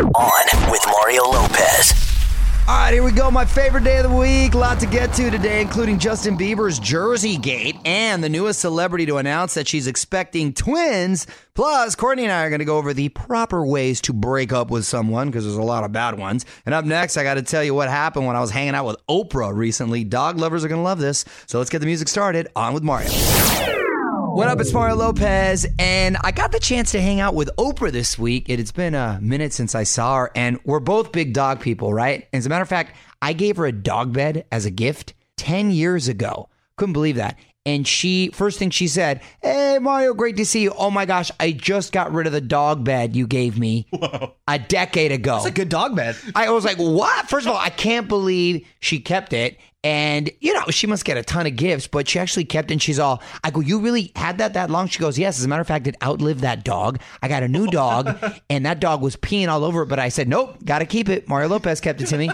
On with Mario Lopez. All right, here we go. My favorite day of the week. A lot to get to today, including Justin Bieber's Jersey Gate and the newest celebrity to announce that she's expecting twins. Plus, Courtney and I are going to go over the proper ways to break up with someone because there's a lot of bad ones. And up next, I got to tell you what happened when I was hanging out with Oprah recently. Dog lovers are going to love this. So let's get the music started. On with Mario. What up? It's oh. Mario Lopez, and I got the chance to hang out with Oprah this week. It, has been a minute since I saw her, and we're both big dog people, right? As a matter of fact, I gave her a dog bed as a gift 10 years ago. Couldn't believe that. And she, first thing she said, Hey, Mario, great to see you. Oh my gosh, I just got rid of the dog bed you gave me Whoa. a decade ago. That's a good dog bed. I was like, what? First of all, I can't believe she kept it. And, you know, she must get a ton of gifts, but she actually kept it. And she's all, I go, you really had that that long? She goes, yes. As a matter of fact, it outlived that dog. I got a new dog, and that dog was peeing all over it. But I said, nope, got to keep it. Mario Lopez kept it to me.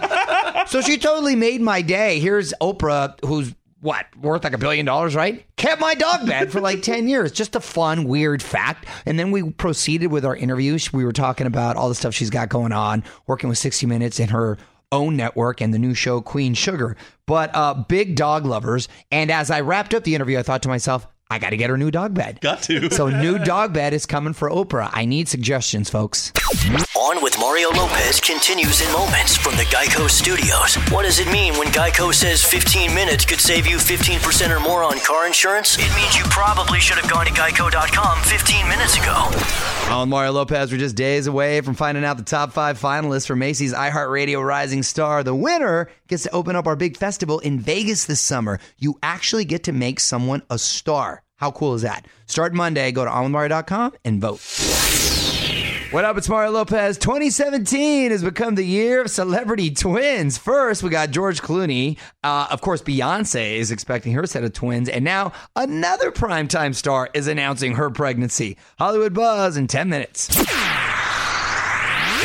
so she totally made my day. Here's Oprah, who's what worth like a billion dollars, right? Kept my dog bed for like 10 years. Just a fun, weird fact. And then we proceeded with our interviews. We were talking about all the stuff she's got going on, working with 60 Minutes and her own network and the new show Queen Sugar. But uh, big dog lovers. And as I wrapped up the interview, I thought to myself, I got to get her new dog bed. Got to. So new dog bed is coming for Oprah. I need suggestions, folks. On with Mario Lopez continues in moments from the Geico Studios. What does it mean when Geico says 15 minutes could save you 15% or more on car insurance? It means you probably should have gone to geico.com 15 minutes ago. On Mario Lopez, we're just days away from finding out the top five finalists for Macy's iHeartRadio Rising Star. The winner gets to open up our big festival in Vegas this summer. You actually get to make someone a star. How cool is that? Start Monday. Go to onwithmario.com and vote. What up? It's Mario Lopez. 2017 has become the year of celebrity twins. First, we got George Clooney. Uh, of course, Beyonce is expecting her set of twins. And now another primetime star is announcing her pregnancy. Hollywood Buzz in 10 minutes.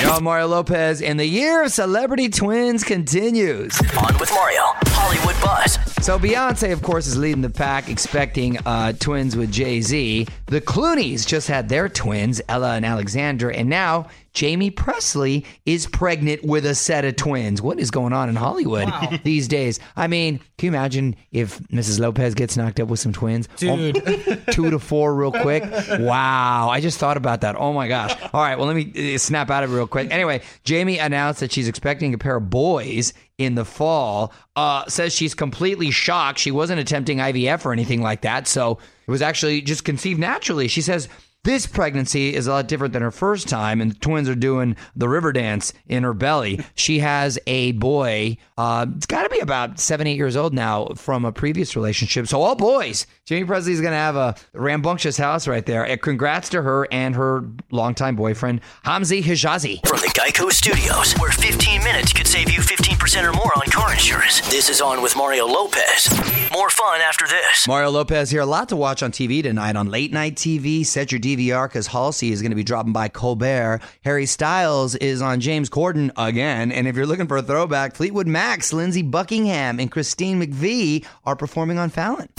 I'm Mario Lopez, and the year of celebrity twins continues. On with Mario, Hollywood Buzz. So Beyonce, of course, is leading the pack, expecting uh, twins with Jay Z. The Clooney's just had their twins, Ella and Alexander, and now Jaime Pressly is pregnant with a set of twins. What is going on in Hollywood these days? I mean, can you imagine if Mrs. Lopez gets knocked up with some twins? Dude. Oh, two to four, real quick. Wow, I just thought about that. Oh my gosh. All right, well, let me uh, snap out of it real quick. Anyway, Jaime announced that she's expecting a pair of boys in the fall. Uh, says she's completely shocked. She wasn't attempting IVF or anything like that. So it was actually just conceived naturally. She says, this pregnancy is a lot different than her first time, and the twins are doing the river dance in her belly. She has a boy. Uh, it's got to be about seven, eight years old now from a previous relationship. So all boys. Jaime Pressly's going to have a rambunctious house right there. And congrats to her and her longtime boyfriend, Hamzi Hijazi. From the Geico Studios, where 15 minutes could save you 15% or more on car insurance. This is On with Mario Lopez. More fun after this. Mario Lopez here. A lot to watch on TV tonight on late night TV. Set your DVR because Halsey is going to be dropping by Colbert. Harry Styles is on James Corden again. And if you're looking for a throwback, Fleetwood Macs, Lindsey Buckingham, and Christine McVie are performing on Fallon.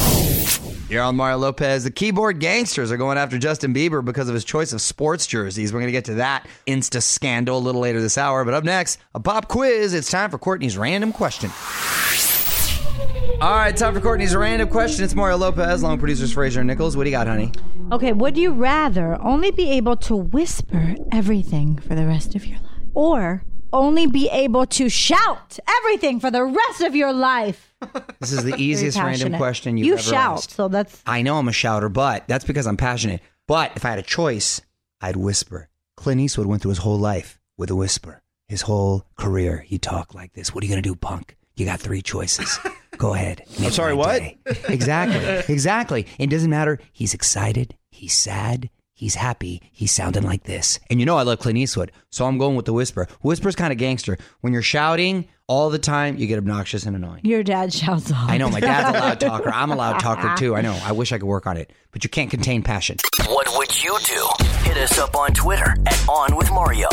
You're on Mario Lopez. The keyboard gangsters are going after Justin Bieber because of his choice of sports jerseys. We're going to get to that Insta scandal a little later this hour. But up next, a pop quiz. It's time for Courtney's random question. All right, time for Courtney's random question. It's Mario Lopez, long producers Fraser and Nichols. What do you got, honey? Okay, would you rather only be able to whisper everything for the rest of your life? Or only be able to shout everything for the rest of your life? This is the easiest random passionate. question you've You ever shout, asked. so that's I know I'm a shouter, but that's because I'm passionate. But if I had a choice, I'd whisper. Clint Eastwood went through his whole life with a whisper. His whole career, he talked like this. What are you going to do, punk? You got three choices. Go ahead. make sorry, what? day. Exactly. Exactly. It doesn't matter. He's excited. He's sad. He's happy. He's sounding like this. And you know I love Clint Eastwood, so I'm going with the whisper. Whisper's kind of gangster. When you're shouting all the time, you get obnoxious and annoying. your dad shouts off. I know my dad's a loud talker. I'm a loud talker too. I know. I wish I could work on it, but you can't contain passion. What would you do? Hit us up on Twitter at On with Mario.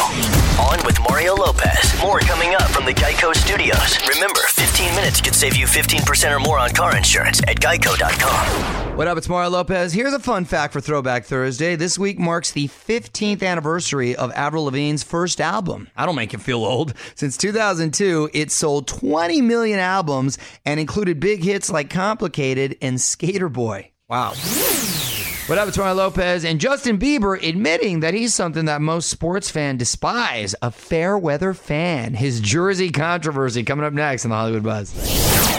On with Mario Lopez. More coming up from the Geico Studios. Remember, 15 minutes could save you 15% or more on car insurance at geico.com. What up? It's Mario Lopez. Here's a fun fact for Throwback Thursday. This week marks the 15th anniversary of Avril Lavigne's first album. I don't make it feel old. Since 2002, it sold 20 million albums and included big hits like Complicated and Sk8er Boi. Wow. What up, Mario Lopez and Justin Bieber admitting that he's something that most sports fans despise a fair weather fan. His jersey controversy coming up next on the Hollywood Buzz.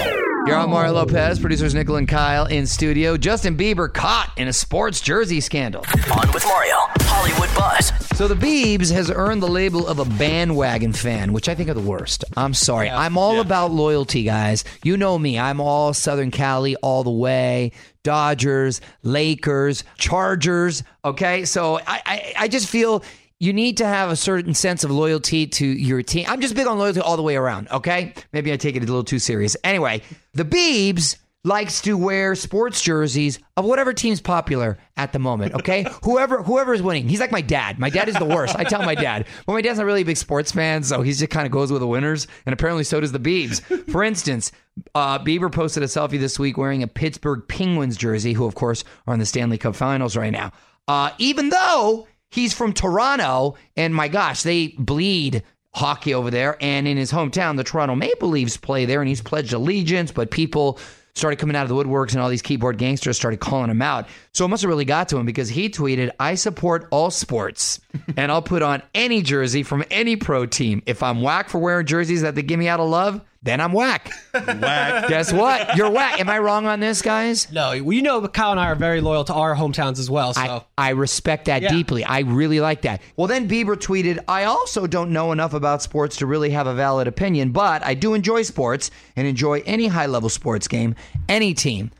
You're on Mario Lopez, producers Nickel and Kyle in studio. Justin Bieber caught in a sports jersey scandal. On with Mario, Hollywood Buzz. So the Biebs has earned the label of a bandwagon fan, which I think are the worst. I'm sorry. I'm all about loyalty, guys. You know me. I'm all Southern Cali all the way. Dodgers, Lakers, Chargers. Okay, so I, I, I just feel you need to have a certain sense of loyalty to your team. I'm just big on loyalty all the way around, okay? Maybe I take it a little too serious. Anyway, the Biebs likes to wear sports jerseys of whatever team's popular at the moment, okay? whoever whoever is winning. He's like my dad. My dad is the worst. I tell my dad. But my dad's not really a big sports fan, so he just kind of goes with the winners, and apparently so does the Biebs. For instance, uh, Bieber posted a selfie this week wearing a Pittsburgh Penguins jersey, who of course are in the Stanley Cup Finals right now. Uh, even though He's from Toronto, and my gosh, they bleed hockey over there. And in his hometown, the Toronto Maple Leafs play there, and he's pledged allegiance, but people started coming out of the woodworks and all these keyboard gangsters started calling him out. So it must have really got to him because he tweeted, I support all sports and I'll put on any jersey from any pro team. If I'm whack for wearing jerseys that they give me out of love, then I'm whack. Whack. Guess what? You're whack. Am I wrong on this, guys? No, you know Kyle and I are very loyal to our hometowns as well. So I, I respect that Yeah. deeply. I really like that. Well, then Bieber tweeted, I also don't know enough about sports to really have a valid opinion, but I do enjoy sports and enjoy any high level sports game, any team.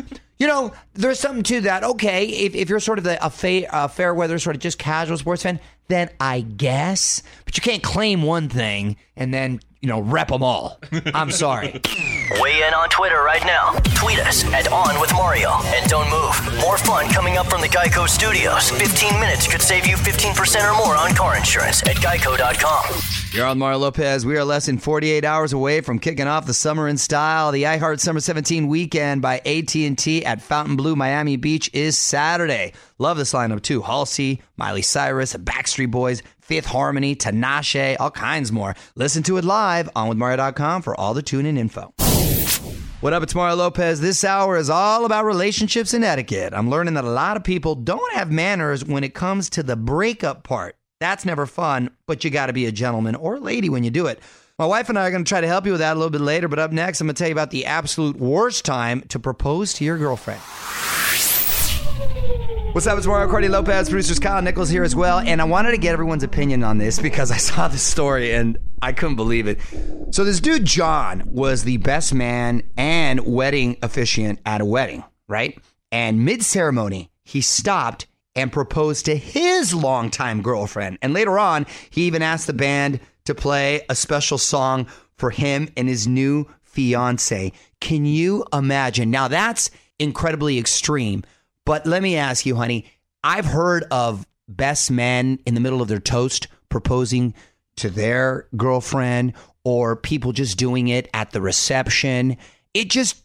You know, there's something to that. Okay, if, if you're sort of the, a, fa- a fair weather, sort of just casual sports fan, then I guess. But you can't claim one thing and then, you know, rep them all. I'm sorry. Weigh in on Twitter right now. Tweet us at On With Mario. And don't move. More fun coming up from the Geico Studios. 15 minutes could save you 15% or more on car insurance at geico.com. You're on Mario Lopez. We are less than 48 hours away from kicking off the summer in style. The iHeart Summer 17 weekend by AT&T at Fontainebleau Miami Beach is Saturday. Love this lineup too. Halsey, Miley Cyrus, Backstreet Boys, Fifth Harmony, Tinashe, all kinds more. Listen to it live on with withmario.com for all the tune-in info. What up? It's Mario Lopez. This hour is all about relationships and etiquette. I'm learning that a lot of people don't have manners when it comes to the breakup part. That's never fun, but you got to be a gentleman or a lady when you do it. My wife and I are going to try to help you with that a little bit later, but up next, I'm going to tell you about the absolute worst time to propose to your girlfriend. What's up? It's Mario Courtney Lopez, producers Kyle Nichols here as well. And I wanted to get everyone's opinion on this because I saw this story and I couldn't believe it. So, this dude, John, was the best man and wedding officiant at a wedding, right? And mid ceremony, he stopped and proposed to his longtime girlfriend. And later on, he even asked the band to play a special song for him and his new fiance. Can you imagine? Now, that's incredibly extreme. But let me ask you, honey, I've heard of best men in the middle of their toast proposing to their girlfriend or people just doing it at the reception. It just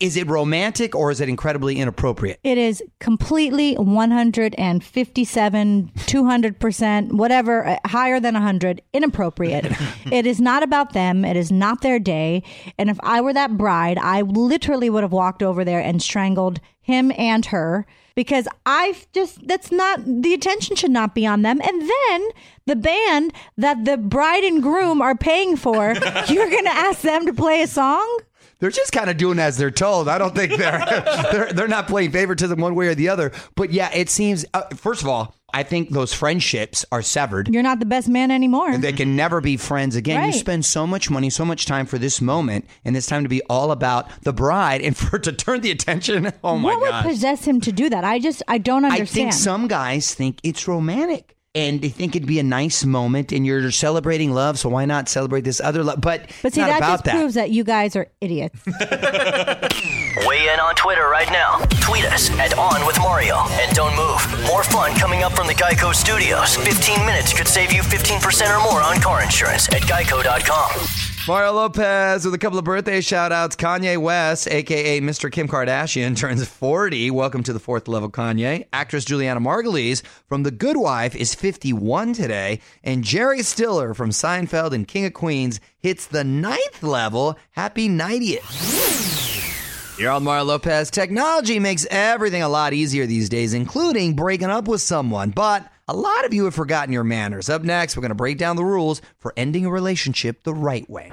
is it romantic or is it incredibly inappropriate? It is completely 157, 200%, whatever, uh, higher than 100, inappropriate. it is not about them. It is not their day. And if I were that bride, I literally would have walked over there and strangled him and her because I just, that's not, the attention should not be on them. And then the band that the bride and groom are paying for, you're to ask them to play a song? They're just kind of doing as they're told. I don't think they're they're, they're not playing favoritism one way or the other. But yeah, it seems. Uh, first of all, I think those friendships are severed. You're not the best man anymore. They can never be friends again. Right. You spend so much money, so much time for this moment, and it's time to be all about the bride and for to turn the attention. Oh my what would god! possess him to do that? I just I don't understand. I think some guys think it's romantic. And they think it'd be a nice moment, and you're celebrating love, so why not celebrate this other love? But, but see, it's not that about just that. proves that you guys are idiots. Weigh weigh in on Twitter right now. Tweet us at On With Mario. And don't move. More fun coming up from the Geico Studios. 15 minutes could save you 15% or more on car insurance at geico.com. Mario Lopez with a couple of birthday shout outs. Kanye West, aka Mr. Kim Kardashian, turns 40. Welcome to the fourth level, Kanye. Actress Julianna Margulies from The Good Wife is 51 today. And Jerry Stiller from Seinfeld and King of Queens hits the ninth level. Happy 90th. You're on Mario Lopez. Technology makes everything a lot easier these days, including breaking up with someone. But a lot of you have forgotten your manners. Up next, we're going to break down the rules for ending a relationship the right way.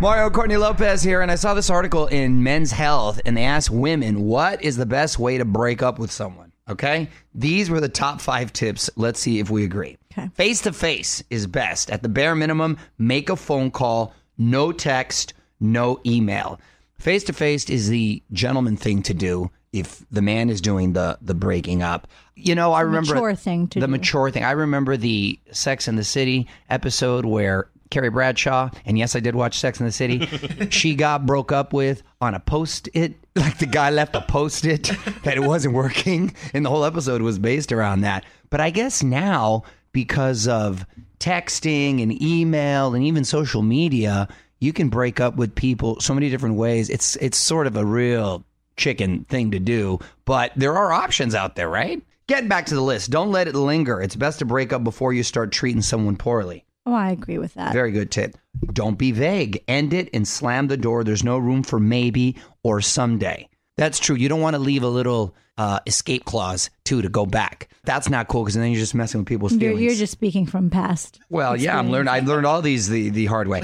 Mario Courtney Lopez here, and I saw this article in Men's Health, and they asked women, what is the best way to break up with someone? Okay? These were the top five tips. Let's see if we agree. Face to face is best. At the bare minimum, make a phone call, no text, no email. Face to face is the gentleman thing to do if the man is doing the the breaking up. You know, I remember mature thing to the do. mature thing. I remember the Sex in the City episode where Carrie Bradshaw, and yes, I did watch Sex in the City. she got broke up with on a post it. Like the guy left a post it that it wasn't working, and the whole episode was based around that. But I guess now, because of texting and email and even social media, you can break up with people so many different ways. It's it's sort of a real chicken thing to do, but there are options out there, right? Getting back to the list, don't let it linger. It's best to break up before you start treating someone poorly. Oh, I agree with that. Very good tip. Don't be vague. End it and slam the door. There's no room for maybe or someday. That's true. You don't want to leave a little uh, escape clause too to go back. That's not cool because then you're just messing with people's You're, feelings. you're just speaking from past. Well, yeah, I'm learned. I learned all these the, the hard way.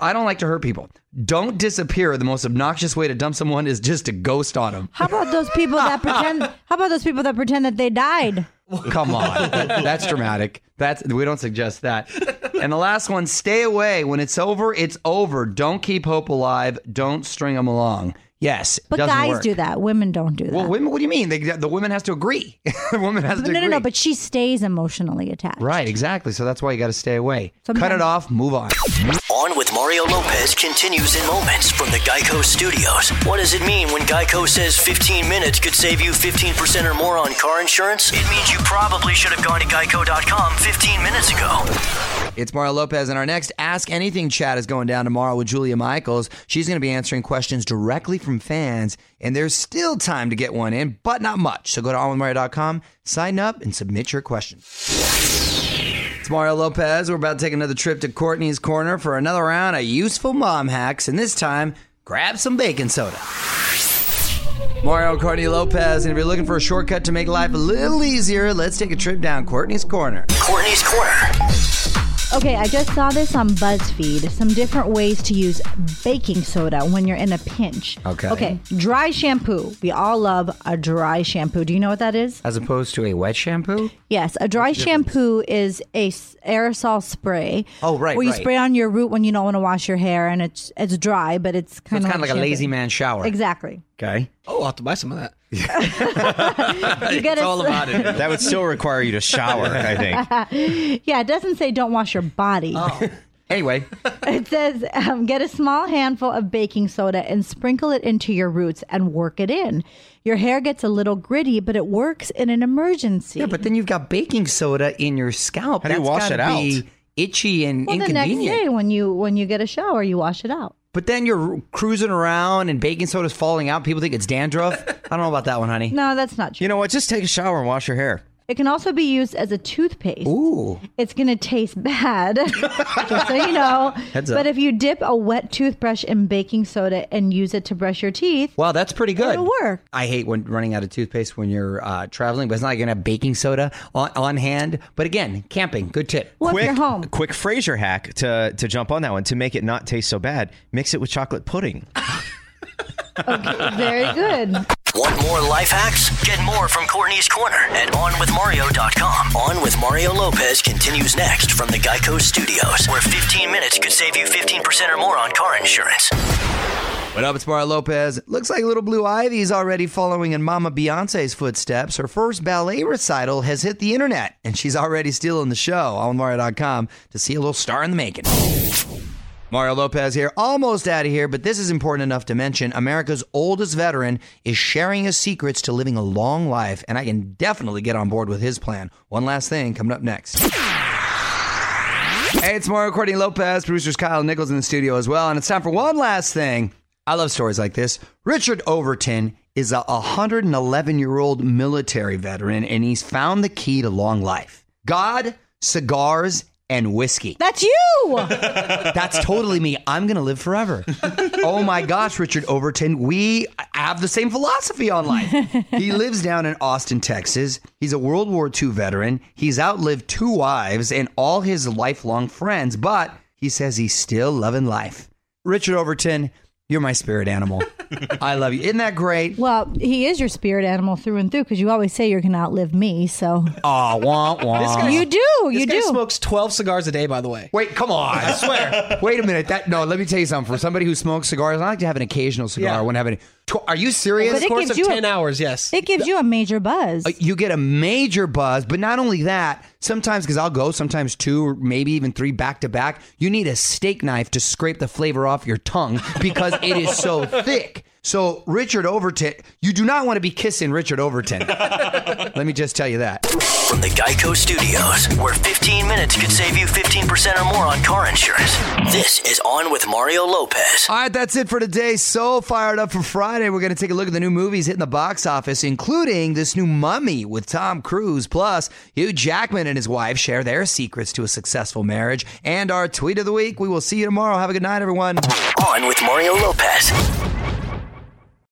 I don't like to hurt people. Don't disappear. The most obnoxious way to dump someone is just to ghost on them. How about those people that pretend? How about those people that pretend that they died? Come on, That- that's dramatic. That's we don't suggest that. And the last one: stay away. When it's over, it's over. Don't keep hope alive. Don't string them along. Yes, But guys work. do that. Women don't do that. Well, women. What do you mean? They, the woman has to agree. the woman has to no, no, agree. no. But she stays emotionally attached. right, exactly. So that's why you got to stay away. Cut it off. Move on. On with Mario Lopez continues in moments from the Geico Studios. What does it mean when Geico says 15 minutes could save you 15% or more on car insurance? It means you probably should have gone to geico.com 15 minutes ago. It's Mario Lopez, and our next Ask Anything chat is going down tomorrow with Julia Michaels. She's going to be answering questions directly from fans, and there's still time to get one in, but not much. So go to onwithmario.com, sign up, and submit your question. It's Mario Lopez. We're about to take another trip to Courtney's Corner for another round of useful mom hacks, and this time, grab some baking soda. Mario Courtney Lopez, and if you're looking for a shortcut to make life a little easier, let's take a trip down Courtney's Corner. Courtney's Corner. Okay, I just saw this on BuzzFeed. Some different ways to use baking soda when you're in a pinch. Okay. Okay, dry shampoo. We all love a dry shampoo. Do you know what that is? As opposed to a wet shampoo? Yes, a dry shampoo is a s- aerosol spray. Oh, right, Where you right. spray on your root when you don't want to wash your hair, and it's it's dry, but it's So kind it's of kind of like a lazy man shower. Exactly. Okay. Oh, I'll have to buy some of that. You get It's all about it. That would still require you to shower, I think. Yeah, it doesn't say don't wash your body. Oh. Anyway, It says um, get a small handful of baking soda and sprinkle it into your roots and work it in. Your hair gets a little gritty, but it works in an emergency. yeah, but then you've got baking soda in your scalp. How do you That's wash it out? Be itchy and well, the next inconvenient. day when you when you get a shower, you wash it out. But then you're cruising around and baking soda's falling out. People think it's dandruff. I don't know about that one, honey. No, that's not true. You know what? Just take a shower and wash your hair. It can also be used as a toothpaste. Ooh. It's going to taste bad, just so you know. Heads up. But if you dip a wet toothbrush in baking soda and use it to brush your teeth, Wow, that's pretty good. It'll work. I hate when running out of toothpaste when you're uh, traveling, but it's not like you're gonna have baking soda on, on hand. But again, camping, good tip. well, quick, if you're home. quick Fraser hack to to jump on that one to make it not taste so bad. Mix it with chocolate pudding. Okay, very good. Want more life hacks? Get more from Courtney's Corner at OnWithMario.com. On with Mario Lopez continues next from the Geico Studios, where 15 minutes could save you 15% or more on car insurance. What up, it's Mario Lopez. Looks like little Blue Ivy's already following in Mama Beyonce's footsteps. Her first ballet recital has hit the internet, and she's already stealing the show on Mario.com to see a little star in the making. Mario Lopez here, almost out of here, but this is important enough to mention. America's oldest veteran is sharing his secrets to living a long life, and I can definitely get on board with his plan. One last thing coming up next. Hey, it's Mario Courtney Lopez, producers Kyle Nichols in the studio as well, and it's time for one last thing. I love stories like this. Richard Overton is a 111 year old military veteran, and he's found the key to long life God, cigars, and whiskey. That's you. That's totally me. I'm going to live forever. oh my gosh, Richard Overton. We have the same philosophy on life. He lives down in Austin, Texas. He's a World War II veteran. He's outlived two wives and all his lifelong friends, but he says he's still loving life. Richard Overton, you're my spirit animal. I love you. Isn't that great? well, he is your spirit animal through and through because you always say you're going to outlive me. So Aw, wah, wah. This guy- you do. This You guy do. smokes 12 cigars a day, by the way. Wait, come on. I swear. Wait a minute. That no, let me tell you something. For somebody who smokes cigars, I like to have an occasional cigar. Yeah. I want to have any. Tw- Are you serious? But it Course gives of you a- 10 hours, yes. It gives you a major buzz. Uh, you get a major buzz, but not only that, sometimes because I'll go sometimes two or maybe even three back to back, you need a steak knife to scrape the flavor off your tongue because it is so thick. So Richard Overton, you do not want to be kissing Richard Overton. Let me just tell you that. From the Geico Studios, where 15 minutes could save you 15% or more on car insurance. This is On with Mario Lopez. All right, that's it for today. So fired up for Friday. We're going to take a look at the new movies hitting the box office, including this new Mummy with Tom Cruise. Plus, Hugh Jackman and his wife share their secrets to a successful marriage. And our tweet of the week. We will see you tomorrow. Have a good night, everyone. On with Mario Lopez.